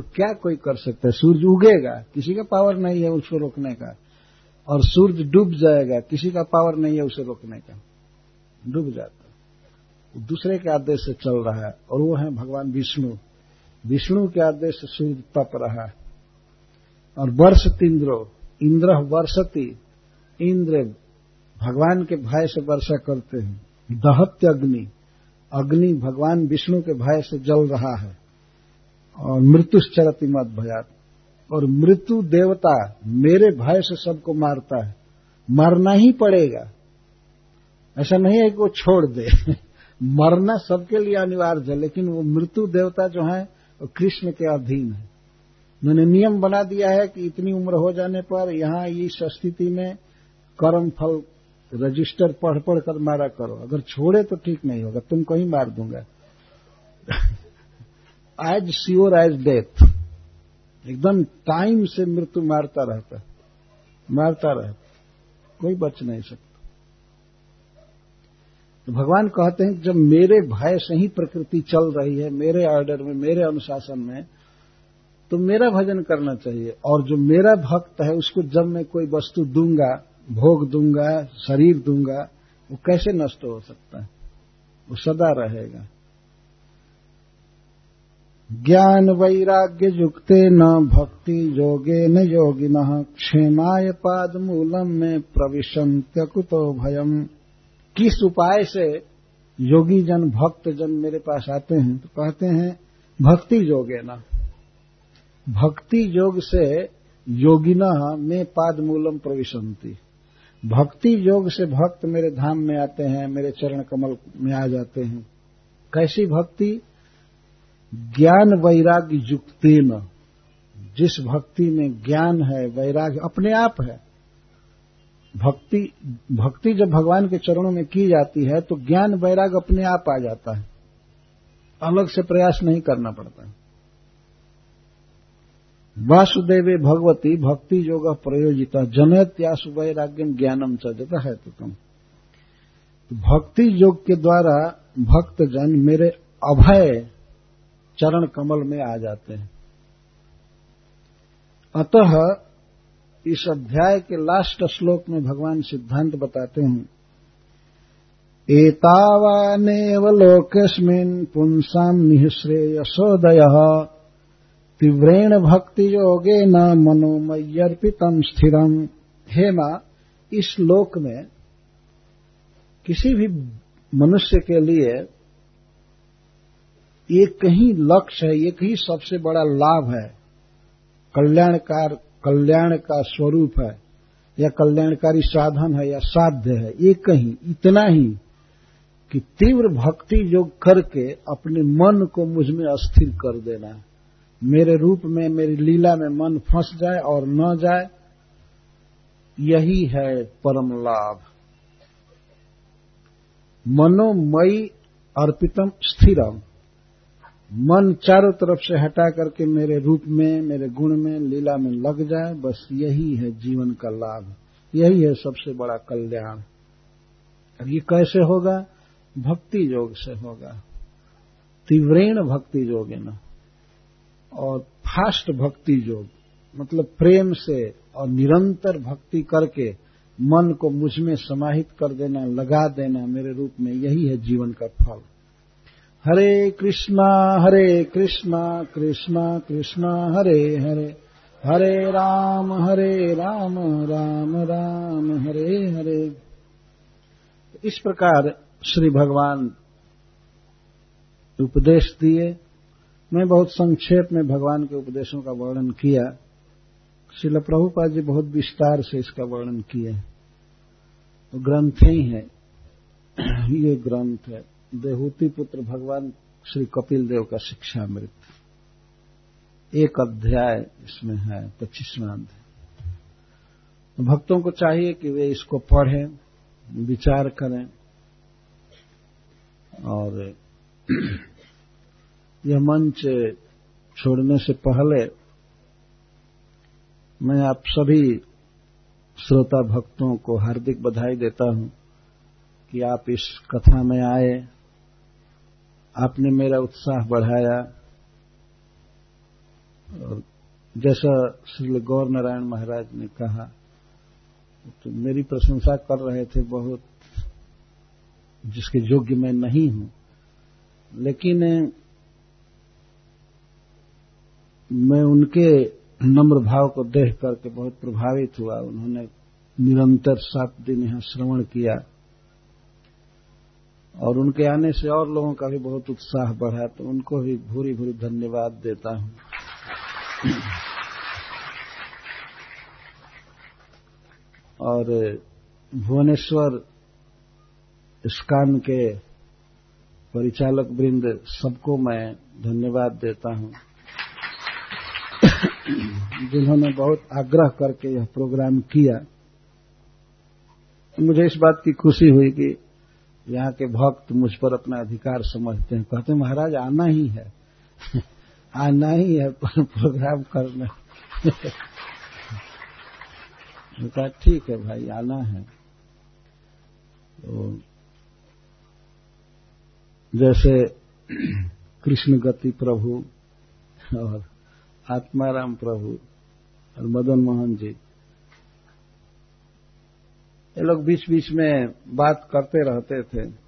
क्या कोई कर सकता है? सूर्य उगेगा, किसी का पावर नहीं है उसको रोकने का। और सूर्य डूब जाएगा, किसी का पावर नहीं है उसे रोकने का। डूब जाता दूसरे के आदेश से चल रहा है, और वो है भगवान विष्णु। विष्णु के आदेश से सूर्य तप रहा है। और वर्ष तिंद्रो इंद्र वर्षति। इंद्र भगवान के भय से वर्षा करते हैं। दहत्य अग्नि अग्नि भगवान विष्णु के भय से जल रहा है और मृत्युश्चरति मत भयात। और मृत्यु देवता मेरे भय से सबको मारता है। मरना ही पड़ेगा। ऐसा नहीं है कि वो छोड़ दे। मरना सबके लिए अनिवार्य है, लेकिन वो मृत्यु देवता जो है, वो कृष्ण के अधीन है। मैंने नियम बना दिया है कि इतनी उम्र हो जाने पर यहाँ इस स्थिति में कर्म फल रजिस्टर पढ़ पढ़ कर मारा करो। अगर छोड़े तो ठीक नहीं होगा, तुम कहीं मार दूँगा। एज श्योर एज डेथ एकदम टाइम से मृत्यु मारता रहता मारता रहता कोई बच नहीं सकता। तो भगवान कहते हैं जब मेरे भय से ही प्रकृति चल रही है, मेरे ऑर्डर में, मेरे अनुशासन में तो मेरा भजन करना चाहिए। और जो मेरा भक्त है, उसको जब मैं कोई वस्तु दूँगा भोग दूँगा, शरीर दूँगा, वो कैसे नष्ट हो सकता है? वो सदा रहेगा। ज्ञान वैराग्य युक्ते न भक्ति योगे न योगिन क्षेमाय पाद मूलम में प्रविशंत्य कुतो भयम। किस उपाय से योगी जन, भक्त जन मेरे पास आते हैं तो कहते हैं, भक्ति योगे न। भक्ति योग से योगिना में पाद मूलम प्रविशंति भक्ति योग से भक्त मेरे धाम में आते हैं, मेरे चरण कमल में आ जाते हैं। कैसी भक्ति? ज्ञान वैराग्य युक्ति न। जिस भक्ति में ज्ञान है, वैराग्य अपने आप है। भक्ति भक्ति जब भगवान के चरणों में की जाती है तो ज्ञान वैराग अपने आप आ जाता है। अलग से प्रयास नहीं करना पड़ता वासुदेवे भगवती भक्ति योग प्रयोजिता जनत्यासु वैराग्यम ज्ञानम चजता है तो तुम भक्ति योग के द्वारा भक्त जन मेरे अभय चरण कमल में आ जाते हैं। अतः इस अध्याय के लास्ट श्लोक में भगवान सिद्धांत बताते हैं। एतावानेव लोकेस्मिन् पुंसाम् निःश्रेयसोदय तीव्रेण भक्ति योगे न मनोमयर्पितम स्थिरम हेमा इस लोक में किसी भी मनुष्य के लिए एक ही लक्ष्य है एक ही सबसे बड़ा लाभ है। कल्याणकार कल्याण का स्वरूप है, या कल्याणकारी साधन है, या साध्य है एक ही इतना ही कि तीव्र भक्ति योग करके अपने मन को मुझमें अस्थिर कर देना मेरे रूप में, मेरी लीला में मन फंस जाए और न जाए, यही है परम लाभ। मनोमयी अर्पितम स्थिरम। मन चारों तरफ़ से हटा करके मेरे रूप में, मेरे गुण में, लीला में लग जाए, बस यही है जीवन का लाभ। यही है सबसे बड़ा कल्याण। अब ये कैसे होगा? भक्ति योग से होगा। तीव्रेण भक्ति योग न। और फास्ट भक्ति योग मतलब प्रेम से और निरंतर भक्ति करके मन को मुझमें समाहित कर देना, लगा देना मेरे रूप में, यही है जीवन का फल। हरे कृष्णा हरे कृष्णा कृष्णा कृष्णा, हरे हरे। हरे राम हरे राम राम राम, हरे हरे। इस प्रकार श्री भगवान उपदेश दिए। मैं बहुत संक्षेप में भगवान के उपदेशों का वर्णन किया। शिल प्रभुपाद जी बहुत विस्तार से इसका वर्णन किए तो ग्रंथ ही है। ये ग्रंथ है। देहूति पुत्र भगवान श्री कपिल देव का शिक्षा मृत एक अध्याय इसमें है, पच्चीसवां अध्याय। तो भक्तों को चाहिए कि वे इसको पढ़ें, विचार करें और यह मंच छोड़ने से पहले मैं आप सभी श्रोता भक्तों को हार्दिक बधाई देता हूँ कि आप इस कथा में आए। आपने मेरा उत्साह बढ़ाया। और जैसा श्री गौर नारायण महाराज ने कहा तो मेरी प्रशंसा कर रहे थे बहुत, जिसके योग्य मैं नहीं हूँ। लेकिन मैं उनके नम्र भाव को देख करके बहुत प्रभावित हुआ। उन्होंने निरंतर सात दिन यहाँ श्रवण किया और उनके आने से और लोगों का भी बहुत उत्साह बढ़ा तो उनको भी भूरी भूरी धन्यवाद देता हूँ। और भुवनेश्वर स्कान के परिचालक वृंद सबको मैं धन्यवाद देता हूँ। जिन्होंने बहुत आग्रह करके यह प्रोग्राम किया मुझे इस बात की खुशी हुई कि यहाँ के भक्त मुझ पर अपना अधिकार समझते हैं। कहते हैं, महाराज, आना ही है। आना ही है प्रोग्राम करना। कहा, ठीक है भाई, आना है। तो जैसे कृष्ण गति प्रभु और आत्माराम प्रभु और मदन मोहन जी। ये लोग बीच बीच में बात करते रहते थे।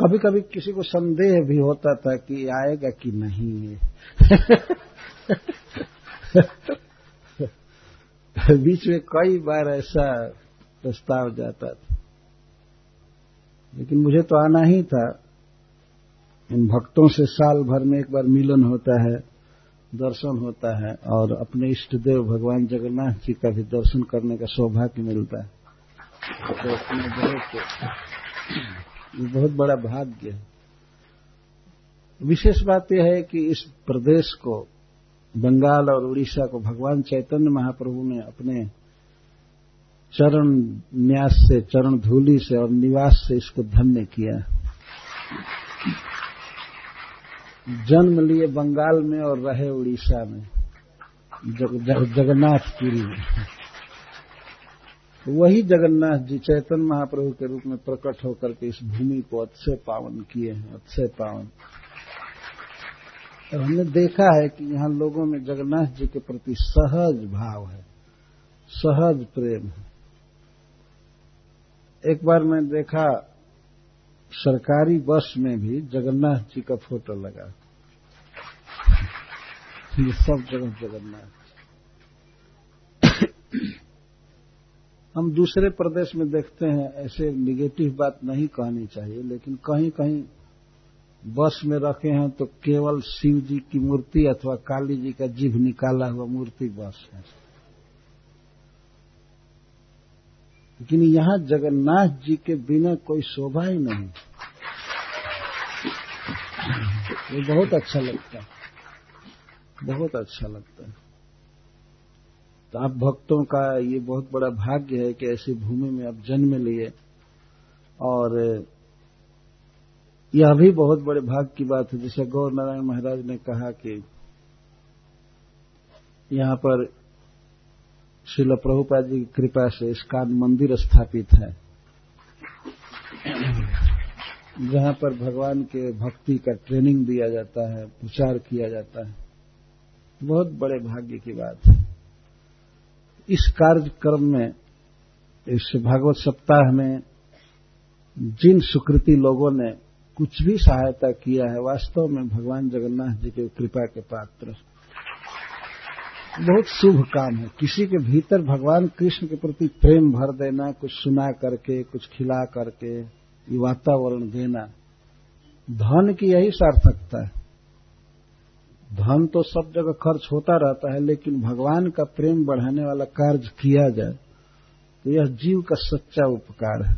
कभी कभी किसी को संदेह भी होता था कि आएगा कि नहीं बीच में कई बार ऐसा प्रस्ताव जाता था। लेकिन मुझे तो आना ही था। इन भक्तों से साल भर में एक बार मिलन होता है। दर्शन होता है और अपने इष्ट देव भगवान जगन्नाथ जी का भी दर्शन करने का सौभाग्य मिलता है। तो अपने बहुत बहुत बड़ा भाग्य है। विशेष बात यह है कि इस प्रदेश को, बंगाल और उड़ीसा को भगवान चैतन्य महाप्रभु ने अपने चरण न्यास से, चरण धूलि से और निवास से इसको धन्य किया। जन्म लिए बंगाल में और रहे उड़ीसा में जग, जग, जगन्नाथपुरी में। वही जगन्नाथ जी चैतन महाप्रभु के रूप में प्रकट होकर के इस भूमि को अच्छे पावन किए हैं अच्छे पावन। और हमने देखा है कि यहाँ लोगों में जगन्नाथ जी के प्रति सहज भाव है सहज प्रेम है। एक बार मैं देखा सरकारी बस में भी जगन्नाथ जी का फ़ोटो लगा। ये सब जगह जगन्नाथ हम दूसरे प्रदेश में देखते हैं, ऐसे निगेटिव बात नहीं कहनी चाहिए, लेकिन कहीं कहीं बस में रखे हैं तो केवल शिव जी की मूर्ति अथवा काली जी का जीभ निकाला हुआ मूर्ति बस है। लेकिन यहाँ जगन्नाथ जी के बिना कोई शोभा ही नहीं। ये बहुत अच्छा लगता है। बहुत अच्छा लगता है। तो आप भक्तों का ये बहुत बड़ा भाग्य है कि ऐसी भूमि में आप जन्म लिए। और, यह भी बहुत बड़े भाग की बात है। जैसे गौर नारायण महाराज ने कहा कि यहाँ पर शिल प्रभुपाद जी की कृपा से इसका मंदिर स्थापित है। जहाँ पर भगवान के भक्ति का ट्रेनिंग दिया जाता है, प्रचार किया जाता है। बहुत बड़े भाग्य की बात है। इस कार्यक्रम में, इस भागवत सप्ताह में जिन सुकृति लोगों ने कुछ भी सहायता किया है, वास्तव में भगवान जगन्नाथ जी के कृपा के पात्र बहुत शुभ काम है। किसी के भीतर भगवान कृष्ण के प्रति प्रेम भर देना, कुछ सुना करके, कुछ खिला करके, ये वातावरण देना, धन की यही सार्थकता है। धन तो सब जगह खर्च होता रहता है, लेकिन भगवान का प्रेम बढ़ाने वाला कार्य किया जाए तो यह जीव का सच्चा उपकार है।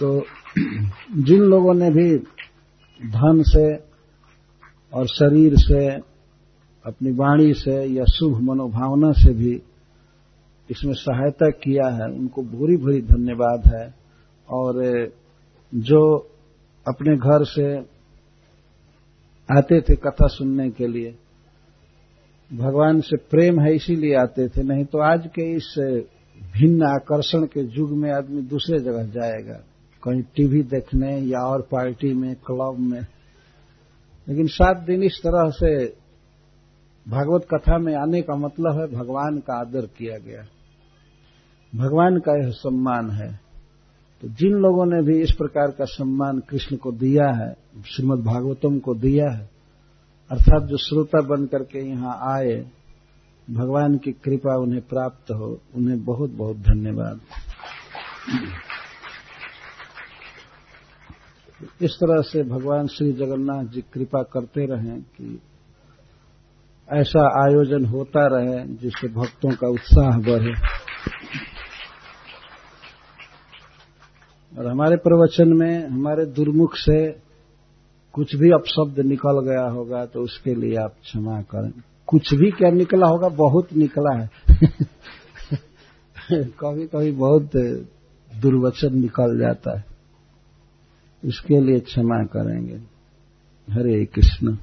तो जिन लोगों ने भी धन से और शरीर से अपनी वाणी से या शुभ मनोभावना से भी इसमें सहायता किया है। उनको भूरी भूरी धन्यवाद है। और जो अपने घर से आते थे कथा सुनने के लिए, भगवान से प्रेम है इसीलिए आते थे, नहीं तो आज के इस भिन्न आकर्षण के युग में आदमी दूसरे जगह जाएगा। कहीं टीवी देखने या और पार्टी में, क्लब में। लेकिन सात दिन इस तरह से भागवत कथा में आने का मतलब है भगवान का आदर किया गया। भगवान का यह सम्मान है। तो जिन लोगों ने भी इस प्रकार का सम्मान कृष्ण को दिया है, श्रीमद भागवतम को दिया है, अर्थात जो श्रोता बन करके यहाँ आए, भगवान की कृपा उन्हें प्राप्त हो, उन्हें बहुत बहुत धन्यवाद। इस तरह से भगवान श्री जगन्नाथ जी कृपा करते रहें कि ऐसा आयोजन होता रहे जिससे भक्तों का उत्साह बढ़े। और हमारे प्रवचन में, हमारे दुर्मुख से कुछ भी अपशब्द निकल गया होगा तो उसके लिए आप क्षमा करें। कुछ भी क्या निकला होगा? बहुत निकला है। कभी कभी बहुत दुर्वचन निकल जाता है। इसके लिए क्षमा करेंगे। हरे कृष्ण।